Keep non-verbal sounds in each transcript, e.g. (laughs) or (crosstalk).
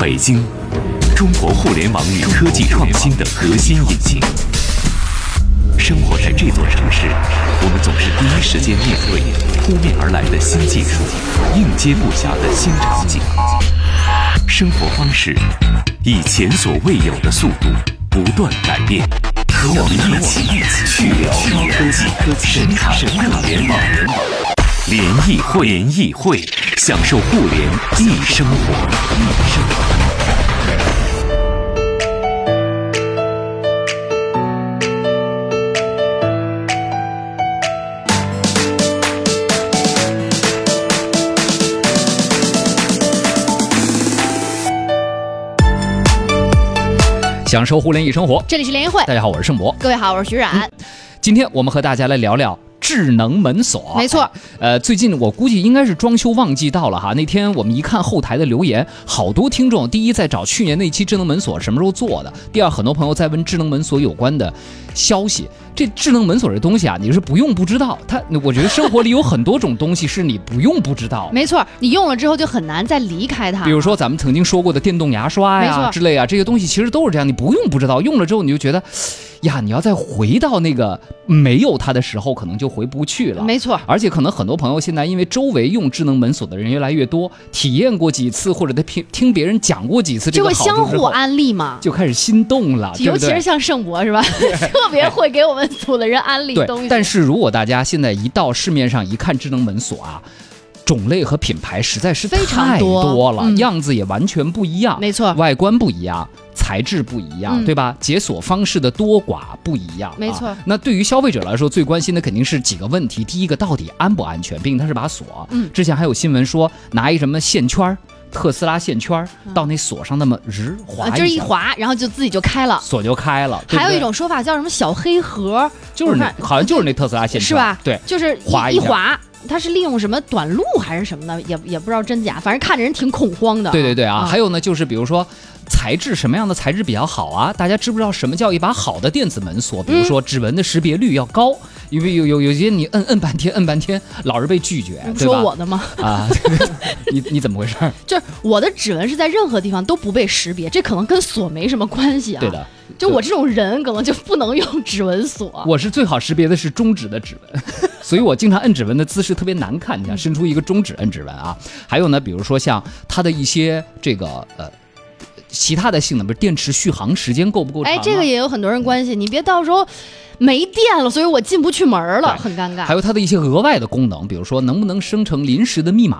北京，中国互联网与科技创新的核心引擎。生活在这座城市，我们总是第一时间面对扑面而来的新技术，应接不暇的新场景。生活方式以前所未有的速度不断改变，和我们一起去聊科技，神侃互联网。联谊会，联谊会，享受互联易生活，易生活。享受互联易生活。这里是联谊会，大家好，我是盛博。各位好，我是徐冉。今天我们和大家来聊聊智能门锁。没错，呃，最近我估计应该是装修旺季到了哈。那天我们一看后台的留言，好多听众第一在找去年那期智能门锁什么时候做的，第二很多朋友在问智能门锁有关的消息。这智能门锁这东西啊，你是不用不知道。它，我觉得生活里有很多种东西是你不用不知道。没错，你用了之后就很难再离开它。比如说咱们曾经说过的电动牙刷呀之类啊，这些东西其实都是这样，你不用不知道，用了之后你就觉得，呀，你要再回到那个没有它的时候，可能就回不去了。没错，而且可能很多朋友现在因为周围用智能门锁的人越来越多，体验过几次或者他听听别人讲过几次这个好就会相互安利嘛，就开始心动了。尤其是像盛博是吧，(laughs) 特别会给我们组了人安利。对，但是如果大家现在一到市面上一看智能门锁啊，种类和品牌实在是非常多了，样子也完全不一样，没错，外观不一样，材质不一样，对吧？解锁方式的多寡不一样，没错。那对于消费者来说，最关心的肯定是几个问题：第一个，到底安不安全？毕竟它是把锁。嗯，之前还有新闻说拿一什么线圈特斯拉线圈到那锁上那么日滑一下，就是一滑，然后就自己就开了，锁就开了。还有一种说法叫什么小黑盒，就是那好像就是那特斯拉线圈是吧？对，就是滑一滑，它是利用什么短路还是什么的，也也不知道真假，反正看着人挺恐慌的。对对对啊，还有呢，就是比如说材质什么样的材质比较好啊？大家知不知道什么叫一把好的电子门锁？比如说指纹的识别率要高。因为有有有些你摁摁半天摁半天，老是被拒绝，不说我的吗？啊，(laughs) 你你怎么回事？(laughs) 就是我的指纹是在任何地方都不被识别，这可能跟锁没什么关系啊。对的，就我这种人可能就不能用指纹锁。我是最好识别的是中指的指纹，(laughs) 所以我经常摁指纹的姿势特别难看。你想伸出一个中指摁指纹啊？还有呢，比如说像它的一些这个呃。其他的性能，比如电池续航时间够不够长？哎，这个也有很多人关心，你别到时候没电了，所以我进不去门了，很尴尬。还有它的一些额外的功能，比如说能不能生成临时的密码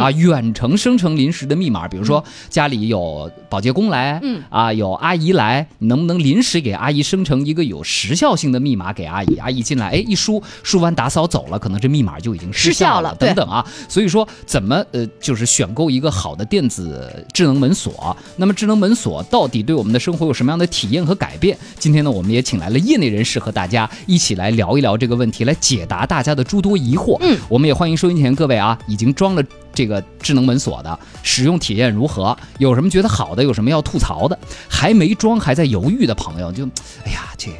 啊，远程生成临时的密码，比如说家里有保洁工来，嗯啊，有阿姨来，你能不能临时给阿姨生成一个有时效性的密码给阿姨？阿姨进来，哎，一输输完打扫走了，可能这密码就已经失效了，等等啊。所以说，怎么呃，就是选购一个好的电子智能门锁？那么智能门锁到底对我们的生活有什么样的体验和改变？今天呢，我们也请来了业内人士和大家一起来聊一聊这个问题，来解答大家的诸多疑惑。嗯，我们也欢迎收音前各位啊，已经装了这个智能门锁的，使用体验如何？有什么觉得好的？有什么要吐槽的？还没装还在犹豫的朋友，就，哎呀，这。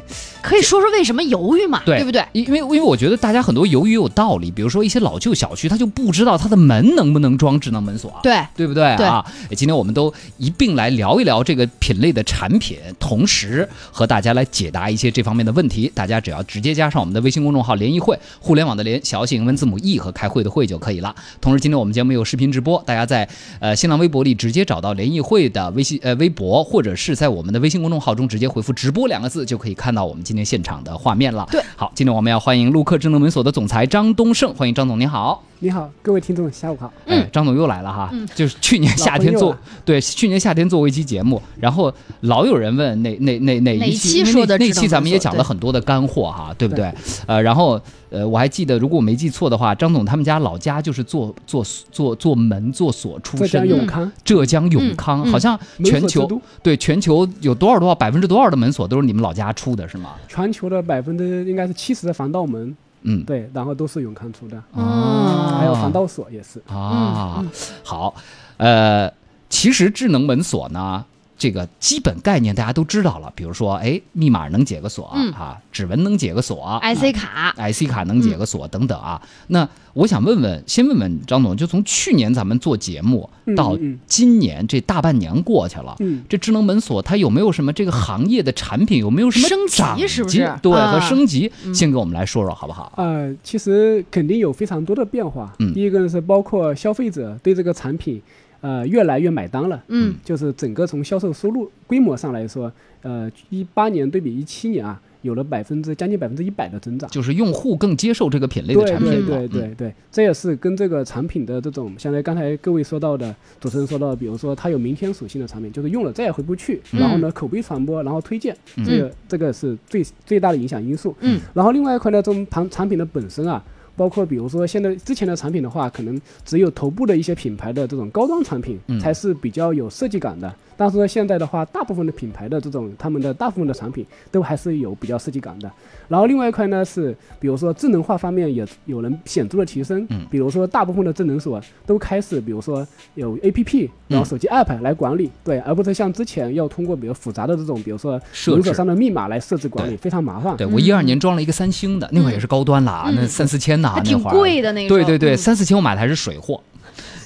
可以说说为什么犹豫嘛？对不对？因为因为我觉得大家很多犹豫有道理，比如说一些老旧小区，他就不知道他的门能不能装智能门锁，对对不对啊？今天我们都一并来聊一聊这个品类的产品，同时和大家来解答一些这方面的问题。大家只要直接加上我们的微信公众号“联谊会”，互联网的联，小写英文字母 E 和开会的会就可以了。同时，今天我们节目有视频直播，大家在呃新浪微博里直接找到联谊会的微信呃微博，或者是在我们的微信公众号中直接回复“直播”两个字，就可以看到我们今天现场的画。面了，对，好，今天我们要欢迎陆克智能门锁的总裁张东胜，欢迎张总，您好，你好，各位听众，下午好，哎，张总又来了哈，就是去年夏天做，对，去年夏天做过一期节目，然后老有人问哪哪哪哪一期说的，那期咱们也讲了很多的干货哈，对不对？呃，然后呃，我还记得，如果我没记错的话，张总他们家老家就是做做做做门做锁出身，浙江永康，浙江永康，好像全球对全球有多少多少百分之多少的门锁都是你们老家出的是吗？全球的。百分之应该是七十的防盗门，嗯，对，然后都是永康出的，哦，还有防盗锁也是。啊。好，呃，其实智能门锁呢，这个基本概念大家都知道了，比如说，哎，密码能解个锁、嗯。啊，指纹能解个锁 IC 卡，IC 卡能解个锁等等啊。那我想问问，先问问张总，就从去年咱们做节目嗯到嗯。今年这大半年过去了，嗯。这智能门锁它有没有什么这个行业的产品有没有什么升级？是不是？对，和升级，嗯。先给我们来说说好不好？呃，其实肯定有非常多的变化。嗯。第一个呢是包括消费者对这个产品，呃，越来越买单了。嗯就是整个从销售收入规模上来说，呃，一八年对比一七年啊，有了百分之将近百分之一百的增长。就是用户更接受这个品类的对对产品了。对对对，这也是跟这个产品的这种，相当于刚才各位说到的，主持人说到的，比如说它有明天属性的产品，就是用了再也回不去，然后呢口碑传播，然后推荐，嗯这个这个是最最大的影响因素。嗯，然后另外一块呢，这种产产品的本身啊。包括比如说现在之前的产品的话，可能只有头部的一些品牌的这种高端产品嗯才是比较有设计感的。但是呢，现在的话，大部分的品牌的这种他们的大部分的产品都还是有比较设计感的。然后另外一块呢是，比如说智能化方面也有人显著的提升，嗯比如说大部分的智能锁都开始，比如说有 A P P，然后手机 App 来管理，对，而不是像之前要通过比较复杂的这种，比如说设置门锁上的密码来设置管理，非常麻烦。对我一二年装了一个三星的，那会儿也是高端了啊那三四千呐，还挺那会儿贵的那个。对对对，嗯三四千我买的还是水货，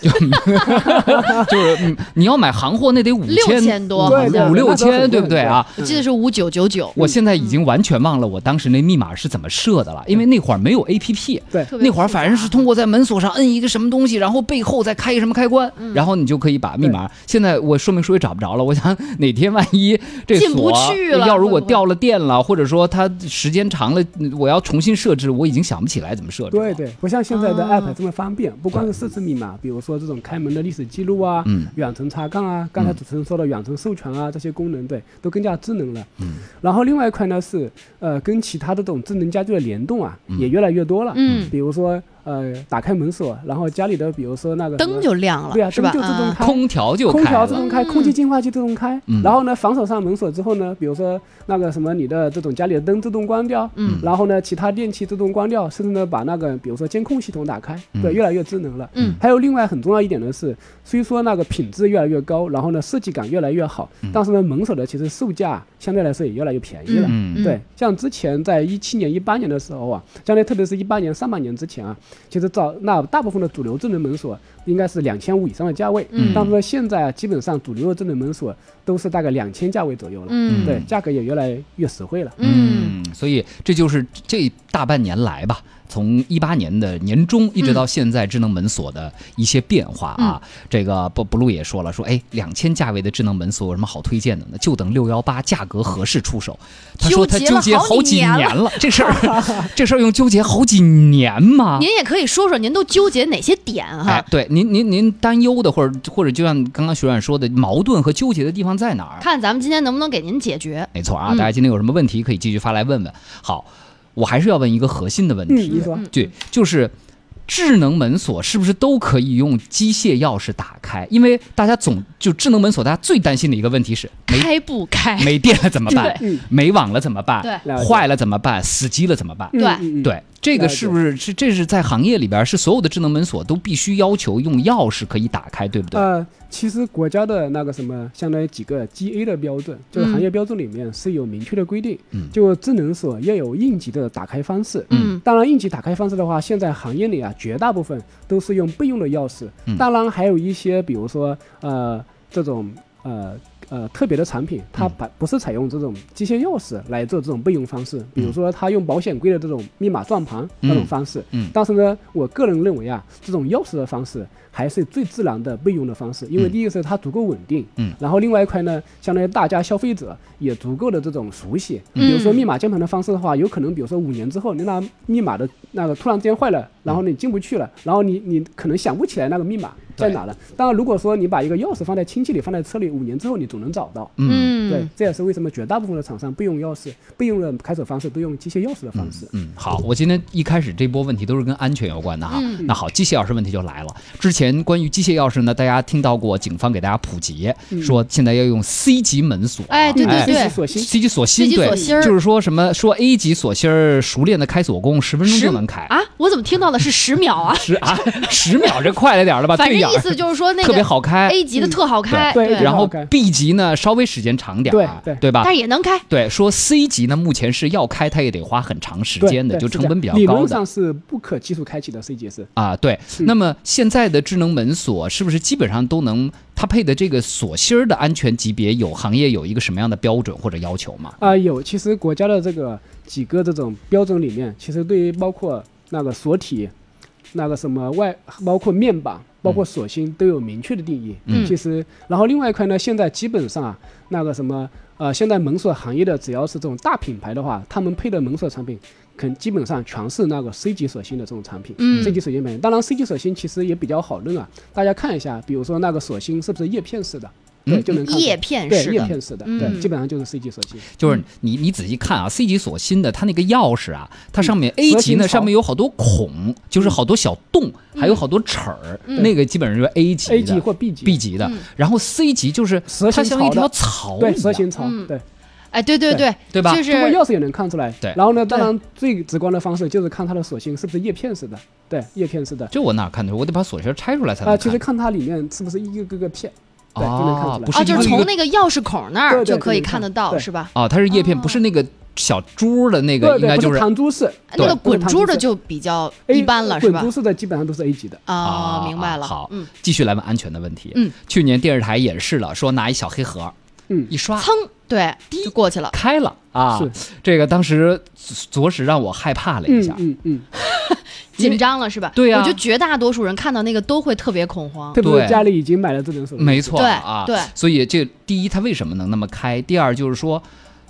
就就是嗯你要买行货那得五六千千多五六千，对不对啊？我记得是五九九九，我现在已经完全忘了我当时那密码是怎么设的了，因为那会儿没有 A P P，对那会儿反正是通过在门锁上摁一个什么东西，然后背后再开一个什么开关，嗯然后你就可以把密码。现在我说明书也找不着了，我想哪天万一这进不锁去了要如果掉了电了，或者说它时间长了，我要重新设置，我已经想不起来怎么设置了。对对，不像现在的啊 app 这么方便，不光是设置密码，比如说这种开门的历史记录啊，嗯。远程查看啊，刚才嗯。主持人说的远程授权啊，这些功能对都更加智能了。嗯，然后另外一块呢是呃跟其他的这种智能家居的联动啊，嗯。也越来越多了。嗯，比如说呃打开门锁，然后家里的比如说那个灯就亮了，对啊，是吧？灯就自动啊开。空调就空开了。调自动开，嗯空气净化器自动开，嗯然后呢，防守上门锁之后呢，比如说那个什么，你的这种家里的灯自动关掉，嗯然后呢，其他电器自动关掉，甚至呢把那个比如说监控系统打开，嗯对，越来越智能了。嗯还有另外很重要一点的是，虽说那个品质越来越高，然后呢设计感越来越好，嗯但是呢门锁的其实售价相对来说也越来越便宜了。嗯对，像之前在一七年、一八年的时候啊，相对特别是一八年上半年之前啊，其实早那大部分的主流智能门锁应该是两千五以上的价位，嗯。但是呢现在啊，基本上主流的智能门锁都是大概两千价位左右了，嗯。对，价格也越来越实惠了。嗯。嗯，所以这就是这大半年来吧，从一八年的年中一直到现在，智能门锁的一些变化啊。这个不不露也说了，说哎，两千价位的智能门锁有什么好推荐的呢？就等六幺八价格合适出手。他说他纠纠结好几几年年了，这事儿 (laughs) 这事儿用纠结好几年吗？您也可以说说您都纠结哪些点哈？，哎对，您您您担忧的，或者或者就像刚刚学长说的，矛盾和纠结的地方在哪儿？看咱们今天能不能给您解决。没错啊，嗯大家今天有什么问题可以继续发来问问。好，我还是要问一个核心的问嗯，题，对，就是智能门锁是不是都可以用机械钥匙打开？因为大家总就智能门锁，大家最担心的一个问题是没开不开？没电了怎么办？嗯，没网了怎么办？对坏了怎么办？死机了怎么办？对对，这个是不是是这是在行业里边是所有的智能门锁都必须要求用钥匙可以打开，对不对？呃，其实国家的那个什么，相当于几个 GA 的标准，就是行业标准里面是有明确的规定，嗯就智能锁要有应急的打开方式。嗯当然，应急打开方式的话，现在行业里啊，绝大部分都是用备用的钥匙。嗯当然，还有一些，比如说呃这种呃呃特别的产品，它嗯。把不是采用这种机械钥匙来做这种备用方式，比如说它用保险柜的这种密码转盘那种方式。嗯。但是呢，我个人认为啊，这种钥匙的方式还是最自然的备用的方式，因为嗯。第一个是它足够稳定，嗯。然后另外一块呢，相当于大家消费者也足够的这种熟悉。嗯。比如说密码键盘的方式的话，有可能比如说五年之后，你那密码的那个突然之间坏了，然后你进不去了，然后你你可能想不起来那个密码在哪了。当然，如果说你把一个钥匙放在亲戚里，放在车里，五年之后你总能找到。嗯对，这也是为什么绝大部分的厂商备用钥匙、备用的开锁方式都用机械钥匙的方式。嗯，好，我今天一开始这波问题都是跟安全有关的哈。嗯那好，机械钥匙问题就来了。之前关于机械钥匙呢，大家听到过警方给大家普及，嗯说现在要用 C 级门锁。哎对对哎对。C 级锁 C 芯，对级锁，芯儿就是说什么说 A 级锁芯儿熟练的开锁工十分钟就能开。啊，我怎么听到的是十秒啊？十啊，十秒这快了点了吧？(laughs) 反正意思就是说那个特别好开。A 级的特好开，然后 B 级呢稍微时间长点儿，对对对吧但？是也能开。对，说 C 级呢，目前是要开，它也得花很长时间的，就成本比较理高的理论上是不可技术开启的 C 级是。啊。对，嗯那么现在的智能门锁是不是基本上都能？它配的这个锁芯儿的安全级别有行业有一个什么样的标准或者要求吗？啊、有，其实国家的这个几个这种标准里面，其实对于包括那个锁体、那个什么外，包括面板、包括锁芯都有明确的定义。嗯其实，然后另外一块呢，现在基本上啊，那个什么呃，现在门锁行业的只要是这种大品牌的话，他们配的门锁产品，肯基本上全是那个 C 级锁芯的这种产品。嗯 C 级锁芯品当然 C 级锁芯其实也比较好认啊，大家看一下，比如说那个锁芯是不是叶片式的？对，嗯就能看叶片对式的，叶片式的，嗯。对，基本上就是 C 级锁芯。就是你你仔细看啊，C 级锁芯的它那个钥匙啊，它上面 A 级呢上面有好多孔，就是好多小洞，还有好多齿儿，那个基本上就是 A 级 A 级或 B 级。B 级的，然后 C 级就是它像一条槽对，蛇形槽，嗯。对，哎，对对对，对吧？就是通过钥匙也能看出来。对。然后呢，当然最直观的方式就是看它的锁芯是不是叶片式的，对，叶片式的。这我哪看的出？我得把锁芯拆出来才啊、能看。其实看。它里面是不是一个个个片，对，就能看出来。哦不是啊，就是从那个钥匙孔那儿就可以看得到，是吧？哦，它是叶片，哦不是那个小珠的那个，应该就是珠式那个滚珠的就比较一般了，是吧滚珠？式的基本上都是 A 级的。啊，明白了。好，嗯，继续来问安全的问题。嗯，去年电视台演示了，说拿一小黑盒，嗯一刷噌，对，滴就过去了。开了啊是。这个当时着实让我害怕了一嗯下。嗯嗯，紧张了是吧？对呀我觉得绝大多数人看到那个都会特别恐慌。对特别是家里已经买了智能手机，没错对啊，对所以这第一，它为什么能那么开？第二就是说，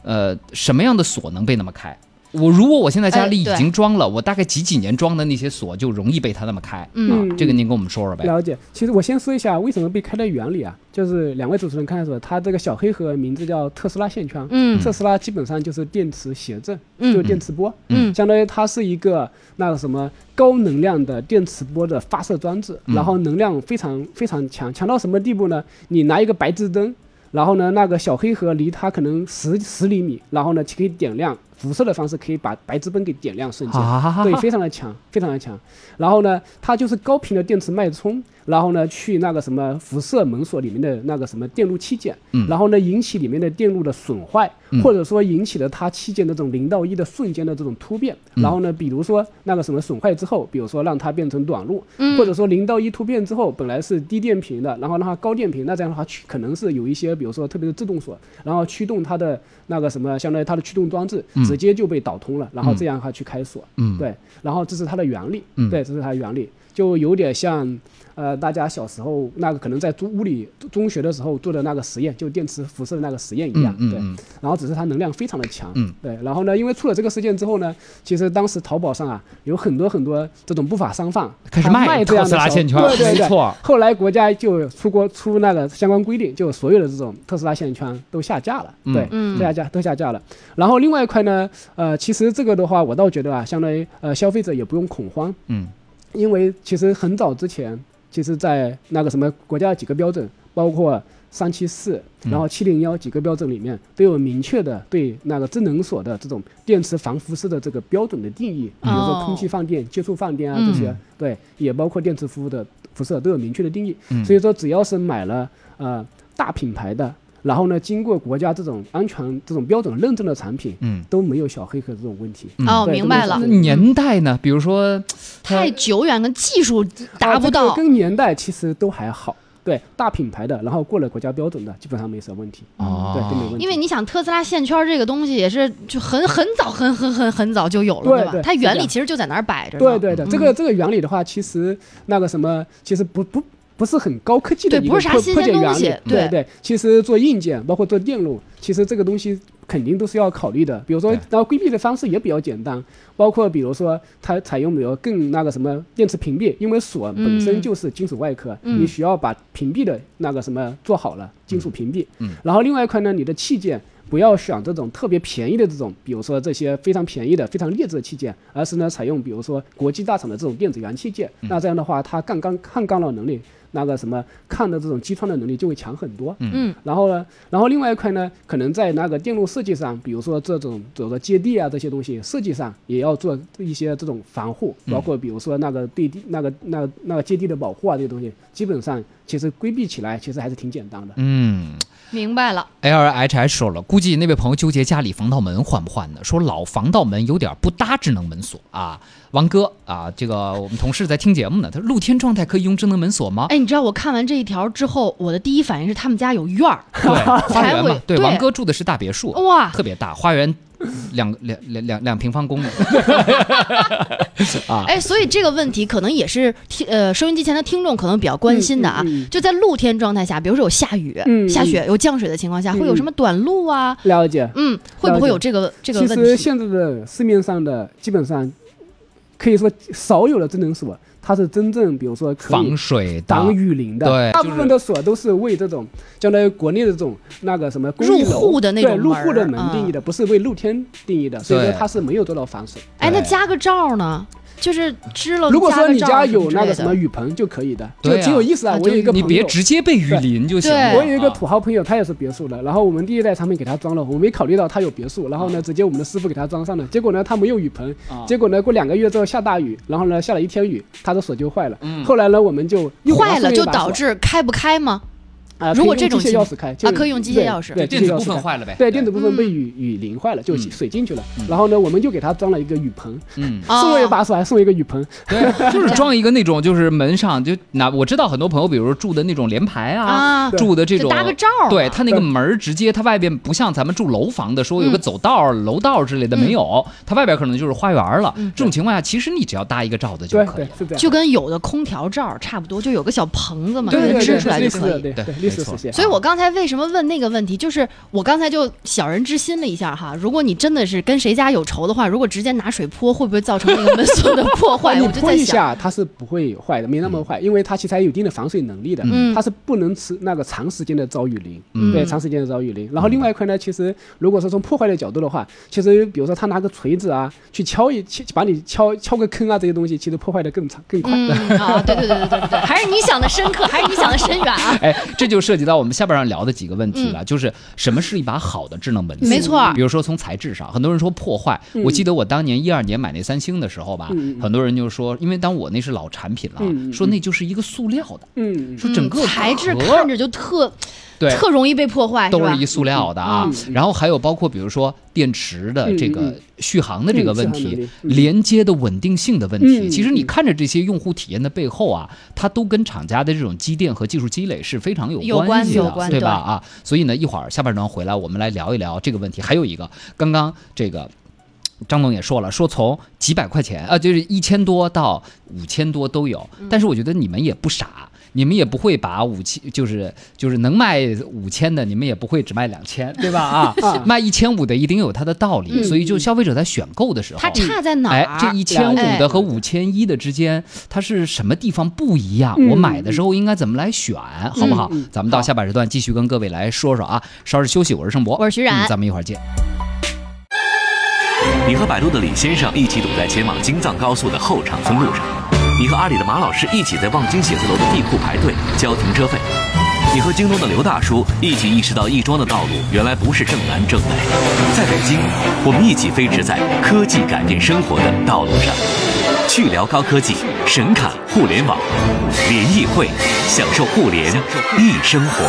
呃，什么样的锁能被那么开？我如果我现在家里已经装了，我大概几几年装的那些锁就容易被它那么开。嗯嗯这个您跟我们说说呗。了解。其实我先说一下为什么被开的原理啊，就是两位主持人看的时候，它这个小黑盒名字叫特斯拉线圈。嗯特斯拉基本上就是电磁谐振，嗯就是电磁波，嗯相当于它是一个那个什么高能量的电磁波的发射装置，嗯然后能量非常非常强，强到什么地步呢？你拿一个白炽灯，然后呢那个小黑盒离它可能十十厘米，然后呢可以点亮。辐射的方式可以把白炽灯给点亮，瞬间，啊对，非常的强，非常的强。然后呢，它就是高频的电池脉冲，然后呢去那个什么辐射门锁里面的那个什么电路器件，嗯。然后呢引起里面的电路的损坏，嗯。或者说引起了它器件的这种零到一的瞬间的这种突变。嗯。然后呢，比如说那个什么损坏之后，比如说让它变成短路，嗯。或者说零到一突变之后本来是低电平的，然后让它高电平，那这样的话去可能是有一些，比如说特别是自动锁，然后驱动它的那个什么，相当于它的驱动装置嗯。直接就被导通了，然后这样的话去开锁。嗯，对，然后这是它的原理，嗯。对，这是它的原理，就有点像，呃，大家小时候那个可能在中物理中学的时候做的那个实验，就电磁辐射的那个实验一样，对，然后只是它能量非常的强，嗯，对，然后呢，因为出了这个事件之后呢，其实当时淘宝上啊有很多很多这种不法商贩开始卖这特斯样的小拉线圈，对对对，后来国家就出国出那个相关规定，就所有的这种特斯拉线圈都下架了，嗯。对，嗯。都下架都下架了。然后另外一块呢，呃，其实这个的话，我倒觉得啊，相当于呃消费者也不用恐慌，嗯因为其实很早之前，其实在那个什么国家几个标准，包括三七四，嗯。然后七零幺几个标准里面都有明确的对那个智能锁的这种电磁防辐射的这个标准的定义，比如说空气放电、接触放电啊嗯这些，对，也包括电磁辐的辐射都有明确的定义。嗯。所以说，只要是买了呃大品牌的，然后呢经过国家这种安全这种标准认证的产品，嗯都没有小黑盒这种问题。嗯哦，明白了那，年代呢？比如说，太久远，跟技术达不啊这个到。跟年代其实都还好。对大品牌的，然后过了国家标准的，基本上没什么问题。哦对，都没问题。因为你想，特斯拉线圈这个东西也是就很很早、很很很很早就有了，吧？对对它原理其实就在那儿摆着。对对对，嗯这个这个原理的话，其实那个什么，其实不不不是很高科技的对一个破不是啥新鲜破解原东西对理。对对，其实做硬件，包括做电路，其实这个东西肯定都是要考虑的。比如说，然后规避的方式也比较简单，包括比如说它采用比如更那个什么电池屏蔽，因为锁本身嗯就是金属外壳，嗯你需要把屏蔽的那个什么做好了，金属屏蔽。嗯然后另外一块呢，你的器件。不要选这种特别便宜的这种，比如说这些非常便宜的、非常劣质的器件，而是呢采用比如说国际大厂的这种电子元器件。嗯那这样的话，它杠杆抗干扰能力那个什么抗的这种击穿的能力就会强很多。嗯，然后呢，然后另外一块呢，可能在那个电路设计上，比如说这种走的接地啊这些东西设计上，也要做一些这种防护，包括比如说那个对地那个那个那个接地的保护啊这些东西，基本上其实规避起来其实还是挺简单的。嗯明白了。L H H 说了，估计那位朋友纠结家里防盗门换不换呢？说老防盗门有点不搭智能门锁啊。王哥啊，这个我们同事在听节目呢，他说露天状态可以用智能门锁吗？哎，你知道我看完这一条之后，我的第一反应是他们家有院儿，对，花园嘛，对，对王哥住的是大别墅，哇特别大，花园两两两两两平方公里 (laughs) 啊。哎，所以这个问题可能也是听呃收音机前的听众可能比较关心的啊。嗯嗯嗯就在露天状态下，比如说有下雨、嗯下雪、有降水的情况下，嗯会有什么短路啊？了解。嗯，会不会有这个这个其问题？其实现在的市面上的基本上可以说少有的智能锁，它是真正比如说防水挡雨淋的，对大部分的锁都是为这种相当于国内的这种那个什么公入户的那种对入户的门定义的，不是为露天定义的，所以说它是没有做到防水。哎，那加个罩呢？就是支了，如果说你加家有那个什么雨棚就可以的，就对啊挺有意思啊。啊我有一个你别直接被雨淋就行我有一个啊土豪朋友，他也是别墅的，然后我们第一代产品给他装了，我们没考虑到他有别墅，然后呢，直接我们的师傅给他装上了，结果呢，他没有雨棚，啊结果呢，过两个月之后下大雨，然后呢，下了一天雨，他的锁就坏了。嗯后来呢，我们就坏了，就导致开不开吗？啊，如果这种情机械钥匙开就啊可以用机械钥匙对，电子部分坏了呗。对，电子部分被嗯雨雨淋坏了，就嗯水进去了嗯。然后呢，我们就给他装了一个雨棚，嗯，啊 (laughs) 送了一把锁，还送一个雨棚。(laughs) 对，就是装一个那种，就是门上就那我知道很多朋友，比如说住的那种联排啊，啊，住的这种搭个罩儿对它那个门儿直接，它外边不像咱们住楼房的，说有个嗯走道儿、楼道儿之类的嗯没有，它外边可能就是花园了。嗯这种情况下，其实你只要搭一个罩子就可以，。对是这样。就跟有的空调罩差不多，就有个小棚子嘛，对对对，给它支出来就可以。对所以我刚才为什么问那个问题，就是我刚才就小人之心了一下哈。如果你真的是跟谁家有仇的话，如果直接拿水泼，会不会造成那个门锁的破坏？你 (laughs) 我就在想，泼一下，它是不会坏的，没那么坏，因为它其实还有一定的防水能力的，嗯它是不能吃那个长时间的遭雨淋，嗯对，长时间的遭雨淋。然后另外一块呢，其实如果说从破坏的角度的话，其实比如说他拿个锤子啊去敲一敲，把你敲敲个坑啊这些东西，其实破坏的更长更快。嗯啊，对对对对对对对，还是你想的深刻，还是你想的深远啊。(laughs) 哎，这就涉及到我们下边要聊的几个问题了，就是什么是一把好的智能门没错比如说从材质上，很多人说破坏。嗯。我记得我当年一二年买那三星的时候吧，很多人就说，因为当我那是老产品了，说那就是一个塑料的，嗯，说整个嗯材质看着就特对特容易被破坏，都是一？塑料的啊。然后还有包括比如说电池的这个续航的这个问题连接的稳定性的问题。嗯其实你看着这些用户体验的背后啊，它都跟厂家的这种积淀和技术积累是非常有有关系的，对吧？啊，所以呢，一会儿下半段回来我们来聊一聊这个问题。还有一个，刚刚这个。张总也说了，说从几百块钱啊，就是一千多到五千多都有。嗯但是我觉得你们也不傻，你们也不会把五千就是就是能卖五千的，你们也不会只卖两千，(laughs) 对吧？啊啊，卖一千五的一定有它的道理。嗯所以就消费者在选购的时候，它差在哪哎？，这一千五哎的和五千一的之间，它是什么地方不一样？嗯我买的时候应该怎么来选，好不好嗯？咱们到下半时段继续跟各位来说说啊。稍事休息，我是盛博，我是徐冉嗯咱们一会儿见。你和百度的李先生一起堵在前往京藏高速的后场村路上，你和阿里的马老师一起在望京写字楼的地库排队交停车费，你和京东的刘大叔一起意识到亦庄的道路原来不是正南正北，在北京，我们一起飞驰在科技改变生活的道路上，去聊高科技，神侃互联网，联谊会，享受互联易生活。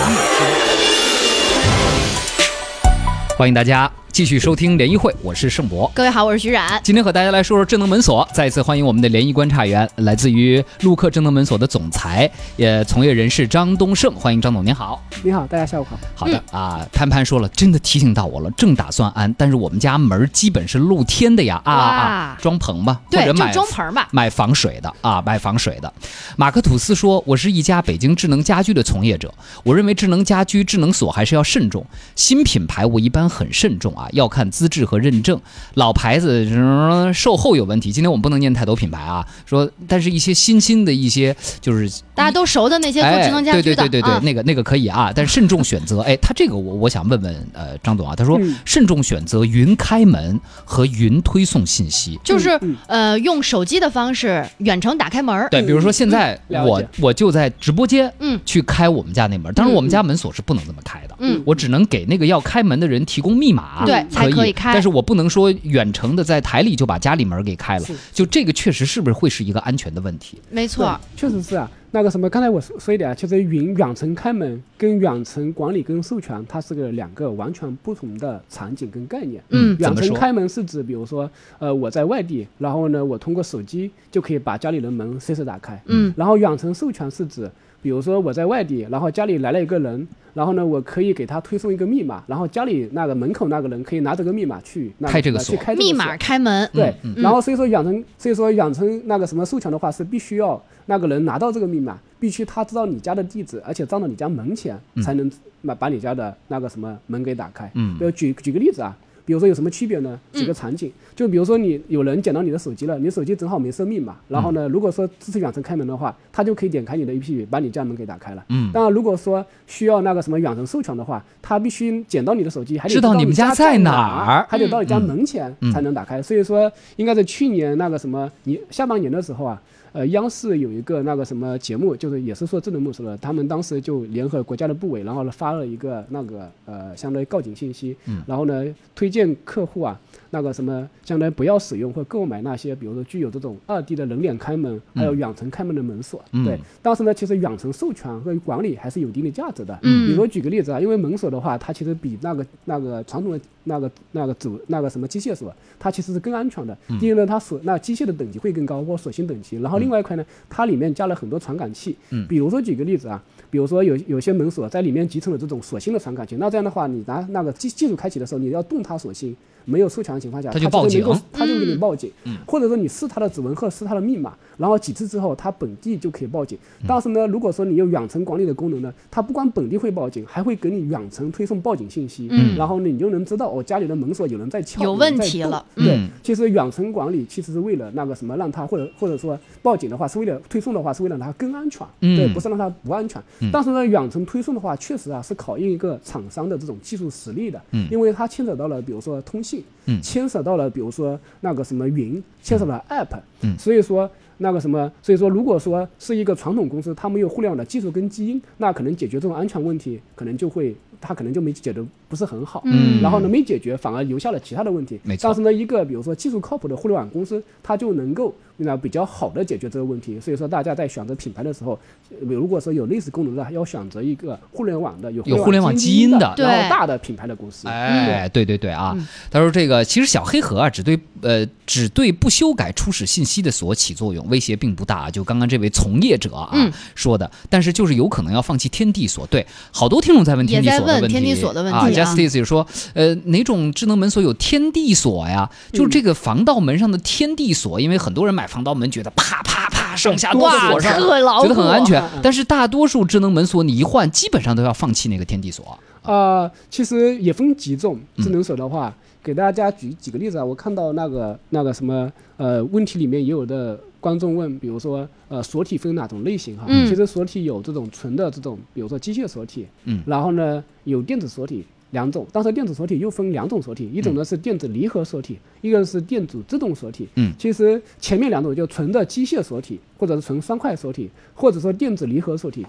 欢迎大家继续收听联谊会，我是盛博。各位好，我是徐冉。今天和大家来说说智能门锁。再次欢迎我们的联谊观察员，来自于陆客智能门锁的总裁，也从业人士张东胜。欢迎张总，您好。你好，大家下午好。好的、啊，潘潘说了，真的提醒到我了，正打算安，但是我们家门基本是露天的呀，啊啊啊，装棚吧，或对，买装棚吧。买防水的啊，买防水的。马克吐斯说：“我是一家北京智能家居的从业者，我认为智能家居、智能锁还是要慎重。新品牌我一般很慎重啊，啊，要看资质和认证。老牌子、呃售后有问题。今天我们不能念太多品牌啊，说，但是一些新兴的一些就是大家都熟的那些做智能家居的，哎、对对对对对，啊那个那个可以啊，(laughs) 但是慎重选择。哎，他这个我我想问问呃张总啊，他说、嗯慎重选择云开门和云推送信息。就是嗯呃，用手机的方式远程打开门儿。对，比如说现在我、嗯我就在直播间，嗯去开我们家那门，当然我们家门锁是不能这么开的，嗯我只能给那个要开门的人提供密码，对才可可以开但是我不能说远程的在台里就把家里门给开了，就这个确实是不是会是一个安全的问题？没错，确实是啊。那个什么，刚才我说说一点啊，其实云远程开门跟远程管理跟授权，它是个两个完全不同的场景跟概念。嗯远程开门是指，比如说，呃，我在外地，然后呢，我通过手机就可以把家里的门随时打开。嗯然后远程授权是指，比如说我在外地，然后家里来了一个人，然后呢，我可以给他推送一个密码，然后家里那个门口那个人可以拿这个密码去那呃开这个锁去开锁。密码开门。对，嗯然后所以说养成，所以说养成那个什么授权的话，是必须要那个人拿到这个密码，必须他知道你家的地址，而且站到你家门前，才能把把你家的那个什么门给打开。嗯。比如举举个例子啊，比如说有什么区别呢？几个场景，就比如说你有人捡到你的手机了，你手机正好没生命嘛，然后呢，如果说支持远程开门的话，他就可以点开你的 APP，把你家门给打开了。嗯当然，如果说需要那个什么远程授权的话，他必须捡到你的手机，还得知道你们家家在哪哪儿还得到你家门前嗯才能打开。所以说，应该在去年那个什么，你下半年的时候啊。呃，央视有一个那个什么节目，就是也是说智能门锁的，他们当时就联合国家的部委，然后呢发了一个那个呃，相当于告警信息，嗯。然后呢推荐客户啊，那个什么，相当于不要使用或购买那些，比如说具有这种二 D 的人脸开门，还有远程开门的门锁。嗯对，但是呢，其实远程授权和管理还是有一定的价值的。嗯比如说举个例子啊，因为门锁的话，它其实比那个那个传统的那个那个主那个什么机械锁，它其实是更安全的。嗯第一呢，它锁那机械的等级会更高，或锁芯等级。然后另外一块呢，它里面加了很多传感器。嗯比如说举个例子啊，比如说有有些门锁在里面集成了这种锁芯的传感器，那这样的话，你拿那个技技术开启的时候，你要动它锁芯。没有授权的情况下，它就报警。能够它就给你嗯。报警，嗯。或者说你试它的指纹或者试它的密码，然后几次之后，它本地就可以报警。但是呢，如果说你有远程管理的功能呢，它不光本地会报警，还会给你远程推送报警信息，嗯。然后呢，你就能知道哦，家里的门锁有人在敲，有人在问题了。对嗯，其实远程管理其实是为了那个什么，让它或者或者说报警的话，是为了推送的话，是为了让它更安全，嗯。对，不是让它不安全。嗯。但是呢，远程推送的话，确实啊是考验一个厂商的这种技术实力的，嗯。因为它牵扯到了比如说通信，嗯牵扯到了比如说那个什么云，牵扯到了 App，、嗯所以说。那个什么，所以说，如果说是一个传统公司，它没有互联网的技术跟基因，那可能解决这种安全问题，可能就会，它可能就没解决不是很好。嗯然后呢，没解决，反而留下了其他的问题。没错但是呢，一个比如说技术靠谱的互联网公司，它就能够那比较好的解决这个问题。所以说，大家在选择品牌的时候，呃如果说有类似功能的，要选择一个互联网的有有互联网基因的大的品牌的公司。哎，对对对啊嗯，他说这个其实小黑盒啊，只对呃只对不修改初始信息的锁起作用，威胁并不大。就刚刚这位从业者啊、嗯说的，但是就是有可能要放弃天地锁。对，好多听众在问天地锁的问题，问天地锁的问题啊啊 Justice 就说，呃，哪种智能门锁有天地锁呀？就是这个防盗门上的天地锁，因为很多人买防盗门觉得啪啪啪上下都哇锁上，特牢觉得很安全。但是大多数智能门锁你一换，基本上都要放弃那个天地锁。啊，其实也分几种。嗯智能锁的话，给大家举几个例子啊。我看到那个那个什么呃问题里面也有的观众问，比如说呃锁体分哪种类型哈？嗯其实锁体有这种纯的这种，比如说机械锁体，嗯然后呢有电子锁体。两种，但是电子锁体又分两种锁体，一种呢是电子离合锁体，一个是电子自动锁体。嗯其实前面两种就纯的机械锁体，或者是纯双块锁体，或者说电子离合锁体，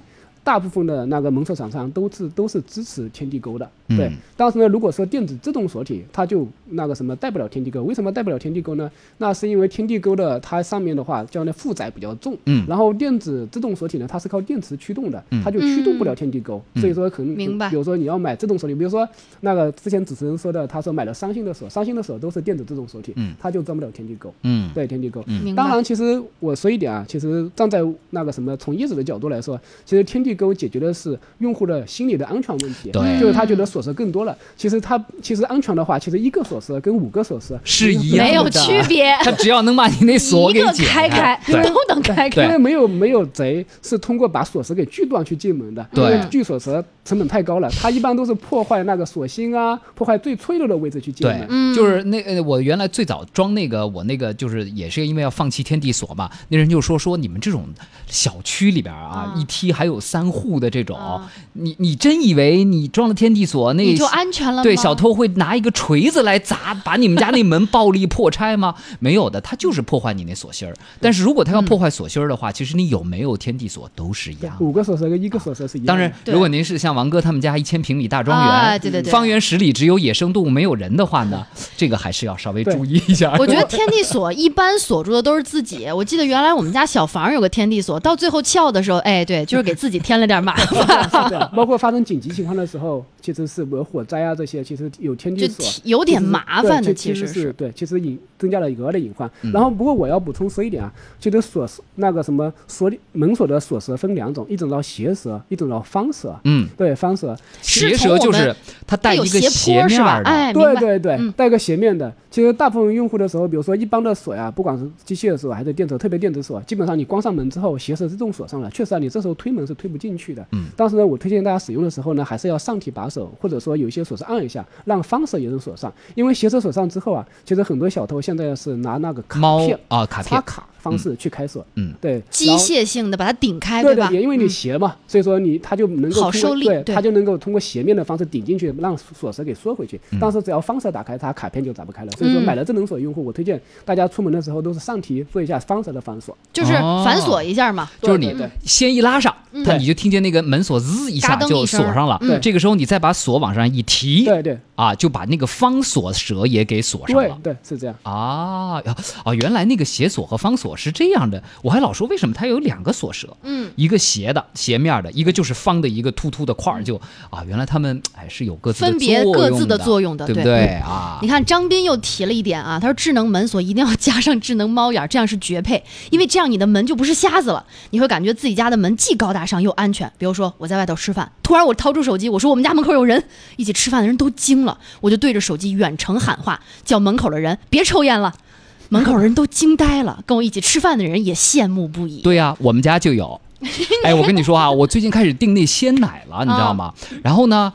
大部分的那个门锁厂商都是都是支持天地钩的。对嗯，但是呢，如果说电子自动锁体，它就那个什么带不了天地钩。为什么带不了天地钩呢？那是因为天地钩的它上面的话叫那负载比较重，嗯然后电子自动锁体呢，它是靠电池驱动的嗯，它就驱动不了天地钩。嗯所以说可能明白比如说你要买自动锁体，比如说那个之前主持人说的，他说买了三星的锁，三星的锁都是电子自动锁体，嗯它就装不了天地钩。嗯对天地钩。嗯当然，其实我说一点啊，其实站在那个什么从业者的角度来说，其实天地根解决的是用户的心理的安全问题。对就是他觉得锁匙更多了。其实他其实安全的话，其实一个锁匙跟五个锁匙是一样的，没有区别，(laughs) 他只要能把你那锁给解开开对都能开开。因为没有没有贼是通过把锁匙给锯断去进门的，对因为锯锁匙成本太高了，他一般都是破坏那个锁芯啊，破坏最脆弱的位置去进对门。，就是那呃，我原来最早装那个，我那个就是也是因为要放弃天地锁嘛，那人就说说你们这种小区里边啊，啊一梯还有三户的这种，啊你你真以为你装了天地锁，那你就安全了吗？对小偷会拿一个锤子来砸，把你们家那门暴力破拆吗？(laughs) 没有的，他就是破坏你那锁芯儿。但是如果他要破坏锁芯儿的话，其实你有没有天地锁都是一样的。五个锁匙跟一个锁匙是一样的。当然，如果您是像王哥他们家一千平米大庄园，啊对对对方圆十里只有野生动物没有人的话呢，(laughs) 这个还是要稍微注意一下。我觉得天地锁一般锁住的都是自己。我记得原来我们家小房有个天地锁，到最后撬的时候，哎，对，就是给自己添了点麻烦，包括发生紧急情况的时候，其实是有火灾啊这些，其实有天就地锁。有点麻烦的，其实是对，其实隐增加了额外的隐患。嗯然后，不过我要补充说一点啊，其实锁匙那个什么锁门锁的锁舌分两种，一种叫斜舌，一种叫方舌。嗯，对，方舌，斜舌就是它带一个斜斜坡是吧面儿？的，哎，对对对嗯，带个斜面的。其实大部分用户的时候，比如说一般的锁呀，不管是机械锁还是电子，特别电子锁，基本上你关上门之后，斜舌自动锁上了。确实啊，你这时候推门是推不进去的。嗯。但是呢，我推荐大家使用的时候呢，还是要上提把手，或者说有一些锁是按一下，让方手也能锁上。因为鞋舌锁上之后啊，其实很多小偷现在是拿那个卡片啊卡片，插卡方式去开锁。嗯，对，机械性的把它顶开，对吧？也因为你嗯斜嘛，所以说你它就能够好受力对对它就能够通过斜面的方式顶进去，让锁舌给缩回去。嗯但是只要方舌打开，它卡片就打不开了。所以说嗯买了智能锁的用户，我推荐大家出门的时候都是上提做一下方舌的反锁。就是哦反锁一下嘛。就是你先一拉上，它你就听见那个门锁滋一下就锁上了嗯。这个时候你再把锁往上一提，对对啊，就把那个方锁舌也给锁上了。对对，是这样。啊啊！原来那个斜锁和方锁是这样的，我还老说为什么它有两个锁舌，嗯，一个斜的斜面的，一个就是方的，一个突突的块儿，就啊，原来他们哎是有各自的分别各自的的作用的对对不对啊你？看张斌又提了一点啊，他说智能门锁一定要加上智能猫眼儿，这样是绝配，因为这样你的门就不是瞎子了，你会感觉自己家的门既高大上又安全。比如说我在外头吃饭，突然我掏出手机，我说我们家门口有人，一起吃饭的人都惊了，我就对着手机远程喊话，叫门口的人别抽烟了。门口人都惊呆了，跟我一起吃饭的人也羡慕不已。对呀、我们家就有。(laughs) 哎，我跟你说啊，我最近开始订那鲜奶了，你知道吗？然后呢，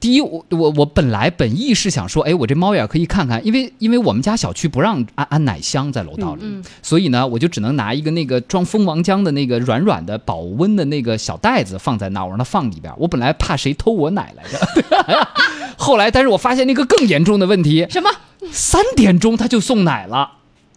第一，我我我本来本意是想说，哎，我这猫眼可以看看，因为因为我们家小区不让安安奶箱在楼道里，嗯嗯所以呢，我就只能拿一个那个装蜂王浆的那个软软的保温的那个小袋子放在那儿，我让它放里边。我本来怕谁偷我奶来着，(laughs) 后来但是我发现那个更严重的问题，什么？三点钟他就送奶了。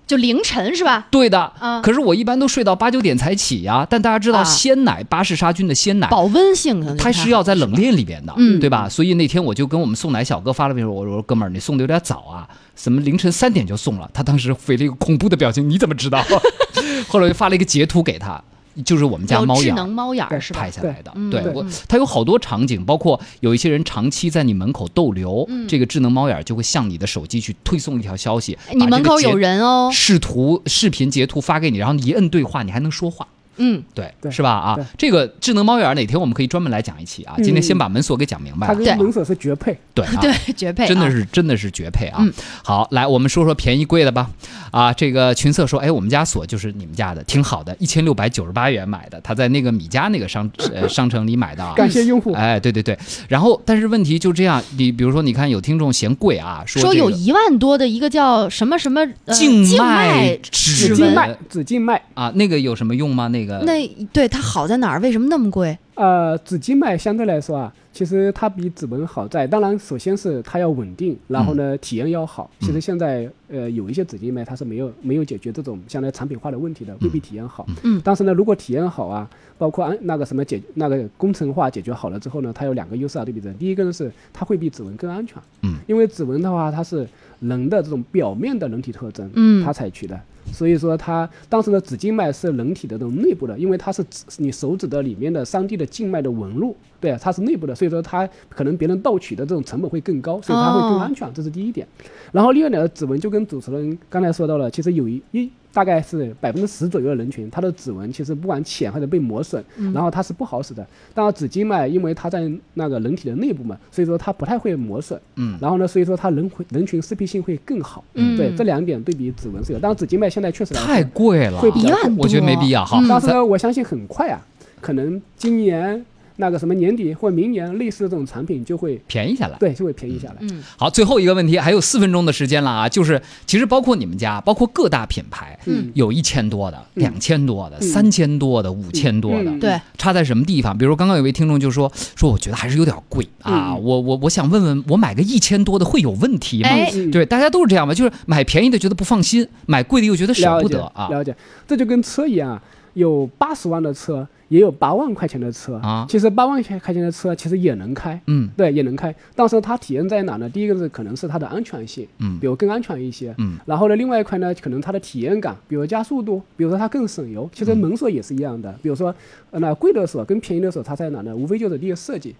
就凌晨是吧？对的，嗯可是我一般都睡到八九点才起呀。但大家知道啊鲜奶巴氏杀菌的鲜奶，保温性它是要在冷链里边的，嗯对吧？所以那天我就跟我们送奶小哥发了微信，我说哥们儿，你送的有点早啊，怎么凌晨三点就送了？他当时回了一个恐怖的表情，你怎么知道？(laughs) 后来就发了一个截图给他。就是我们家猫眼儿智能猫眼儿是吧拍？下来的，对我，它有好多场景，包括有一些人长期在你门口逗留，嗯这个智能猫眼儿就会向你的手机去推送一条消息，哎你门口有人。哦，视图、视频截图发给你，然后你一摁对话，你还能说话，嗯，对，对是吧？啊，这个智能猫眼儿哪天我们可以专门来讲一期啊。嗯今天先把门锁给讲明白它跟门锁是绝配。对 (laughs) 啊，对，绝配啊，真的是真的是绝配啊嗯！好，来我们说说便宜贵的吧。啊，这个群策说，哎，我们家锁就是你们家的，挺好的，一千六百九十八元买的，他在那个米家那个商 (laughs) 呃商城里买的啊。(laughs) 感谢用户。哎，对对对，然后但是问题就这样，你比如说，你看有听众嫌贵啊，说说这个有一万多的一个叫什么什么呃静脉脉指指纹指静脉，指静脉，啊，那个有什么用吗？那个那对它好在哪儿？为什么那么贵？呃，指静脉相对来说啊，其实它比指纹好在，当然首先是它要稳定，然后呢体验要好。其实现在呃有一些指静脉它是没有没有解决这种相当于产品化的问题的，未必体验好。嗯但是呢，如果体验好啊，包括安那个什么解那个工程化解决好了之后呢，它有两个优势啊，对比着。第一个呢是它会比指纹更安全，嗯，因为指纹的话它是人的这种表面的人体特征，嗯它采取的。所以说它当时的指静脉是人体的这种内部的，因为它是指你手指的里面的三 D 的静脉的纹路，对，它是内部的，所以说它可能别人盗取的这种成本会更高，所以它会更安全，这是第一点。然后另外的，指纹就跟主持人刚才说到了，其实有一一大概是百分之十左右的人群，它的指纹其实不管浅或者被磨损，然后它是不好使的。当然，纸巾嘛，因为它在那个人体的内部嘛，所以说它不太会磨损。嗯然后呢，所以说它人人群适配性会更好。嗯对，这两点对比指纹是有。当然，纸巾嘛，现在确实太贵了，会比较一万多，我觉得没必要哈。但是呢，我相信很快啊，可能今年那个什么年底或明年，类似的这种产品就会便宜下来。对就会便宜下来。嗯好，最后一个问题，还有四分钟的时间了啊，就是其实包括你们家，包括各大品牌，嗯有一千多的、嗯两千多的、嗯三千多的、五千多的，嗯对，差在什么地方？比如刚刚有位听众就说说，我觉得还是有点贵啊，嗯我我我想问问，我买个一千多的会有问题吗？对，大家都是这样吧，就是买便宜的觉得不放心，买贵的又觉得舍不得啊。了解，这就跟车一样啊，有八十万的车，也有八万块钱的车啊其实八万块钱的车其实也能开，嗯对，也能开。但是它体现在哪呢？第一个是可能是它的安全性，嗯比如更安全一些。嗯然后呢，另外一块呢，可能它的体验感，比如加速度，比如说它更省油。其实嗯门锁也是一样的，比如说，呃那贵的锁跟便宜的锁它在哪呢？无非就是第一个设计。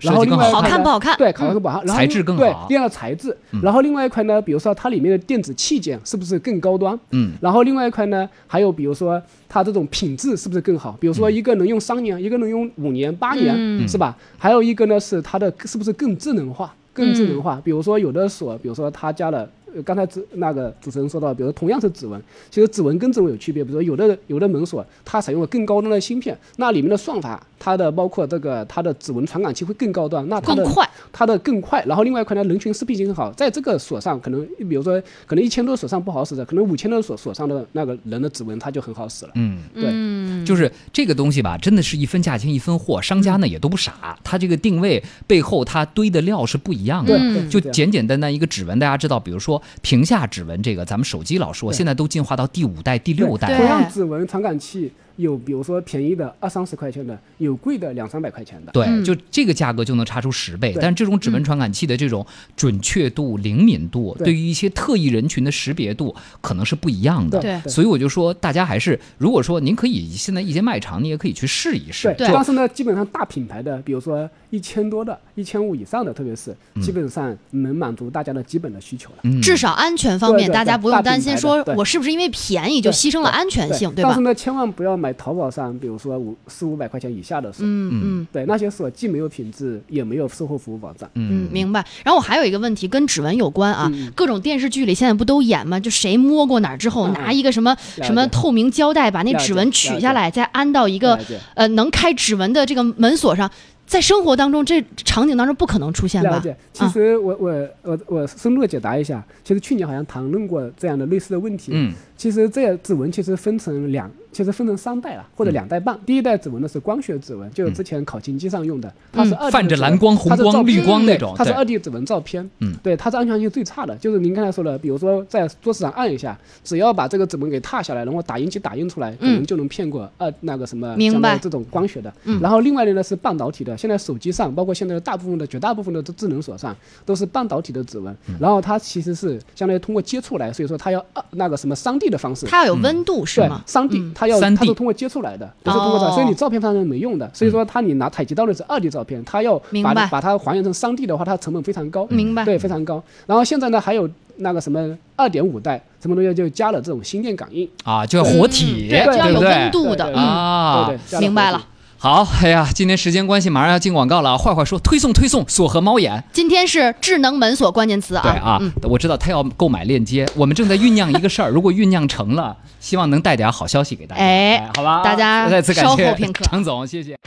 然后好看不好看对，考更不好，然后材质更好，对第二个材质。嗯然后另外一块呢，比如说它里面的电子器件是不是更高端？嗯然后另外一块呢，还有比如说它这种品质是不是更好？比如说一个能用三年，一个能用五年、八年，嗯是吧？还有一个呢是它的是不是更智能化？更智能化，比如说有的锁，比如说它加了。呃，刚才指那个主持人说到，比如同样是指纹，其实指纹跟指纹有区别。比如说有的有的门锁，它采用了更高端的芯片，那里面的算法，它的包括这个它的指纹传感器会更高端，那它的更快。它的更快，然后另外一块呢，人群适配性更好。在这个锁上，可能比如说，可能一千多锁上不好使的，可能五千多锁锁上的那个人的指纹，它就很好使了。嗯。对，嗯，就是这个东西吧，真的是一分价钱一分货，商家呢也都不傻，它这个定位背后它堆的料是不一样的。对，嗯就简简单单一个指纹，大家知道，比如说屏下指纹这个，咱们手机老说，现在都进化到第五代、第六代同。样指纹传感器有，比如说便宜的二三十块钱的，有贵的两三百块钱的。对，嗯就这个价格就能差出十倍，对但这种指纹传感器的这种准确度、灵敏度，对对于一些特异人群的识别度，可能是不一样的。对所以我就说，大家还是，如果说您可以现在一些卖场，你也可以去试一试。对，但是呢，基本上大品牌的，比如说一千多的、一千五以上的，特别是基本上能满足大家的基本的需求了。嗯，至少安全方面，大家不用担心说我是不是因为便宜就牺牲了安全性，对吧但是？呢，千万不要买淘宝上，比如说五四五百块钱以下的锁。嗯嗯对，那些锁既没有品质，也没有售后服务保障。嗯，明白。然后我还有一个问题跟指纹有关啊，嗯各种电视剧里现在不都演吗？就谁摸过哪儿之后，嗯拿一个什么什么透明胶带把那指纹取下来，再安到一个呃能开指纹的这个门锁上。在生活当中，这场景当中不可能出现吧？了解，其实我我我我深入的解答一下，其实去年好像谈论过这样的类似的问题。嗯，其实这指纹其实分成两，其实分成三代了，或者两代半。第一代指纹呢是光学指纹，就是之前考勤机上用的，它是泛着蓝光、红光、绿光那种它是二 D 指纹照片。嗯，对，它是安全性最差的，就是您刚才说的，比如说在桌子上按一下，只要把这个指纹给踏下来，然后打印机打印出来，可能就能骗过二那个什么明白。这种光学的。嗯。然后另外的呢是半导体的，现在手机上包括现在的大部分的绝大部分的智能锁上都是半导体的指纹，嗯。然后它其实是相当于通过接触来，所以说它要二那个什么三 D 的方式。它要有温度是对吗，？三 D 嗯它要它是通过接触来的，不是通过照，哦所以你照片上是没用的。所以说它你拿采集到的是二 D 照片，它要明白把把它还原成三 D 的话，它成本非常高。明白对，非常高。然后现在呢，还有那个什么二点五代什么东西，就加了这种心电感应，啊，就要活体，嗯对，就要有温度的，啊对对，加明白了。好，哎呀，今天时间关系，马上要进广告了。坏坏说推送推送锁和猫眼。今天是智能门锁关键词啊，对啊，嗯，我知道他要购买链接，我们正在酝酿一个事儿，如果酝酿成了，希望能带点好消息给大家。哎好吧，大家再次感谢稍后片刻张总，谢谢。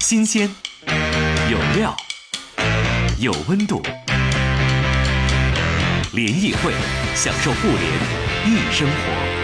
新鲜，有料，有温度。联谊会，享受互联易生活。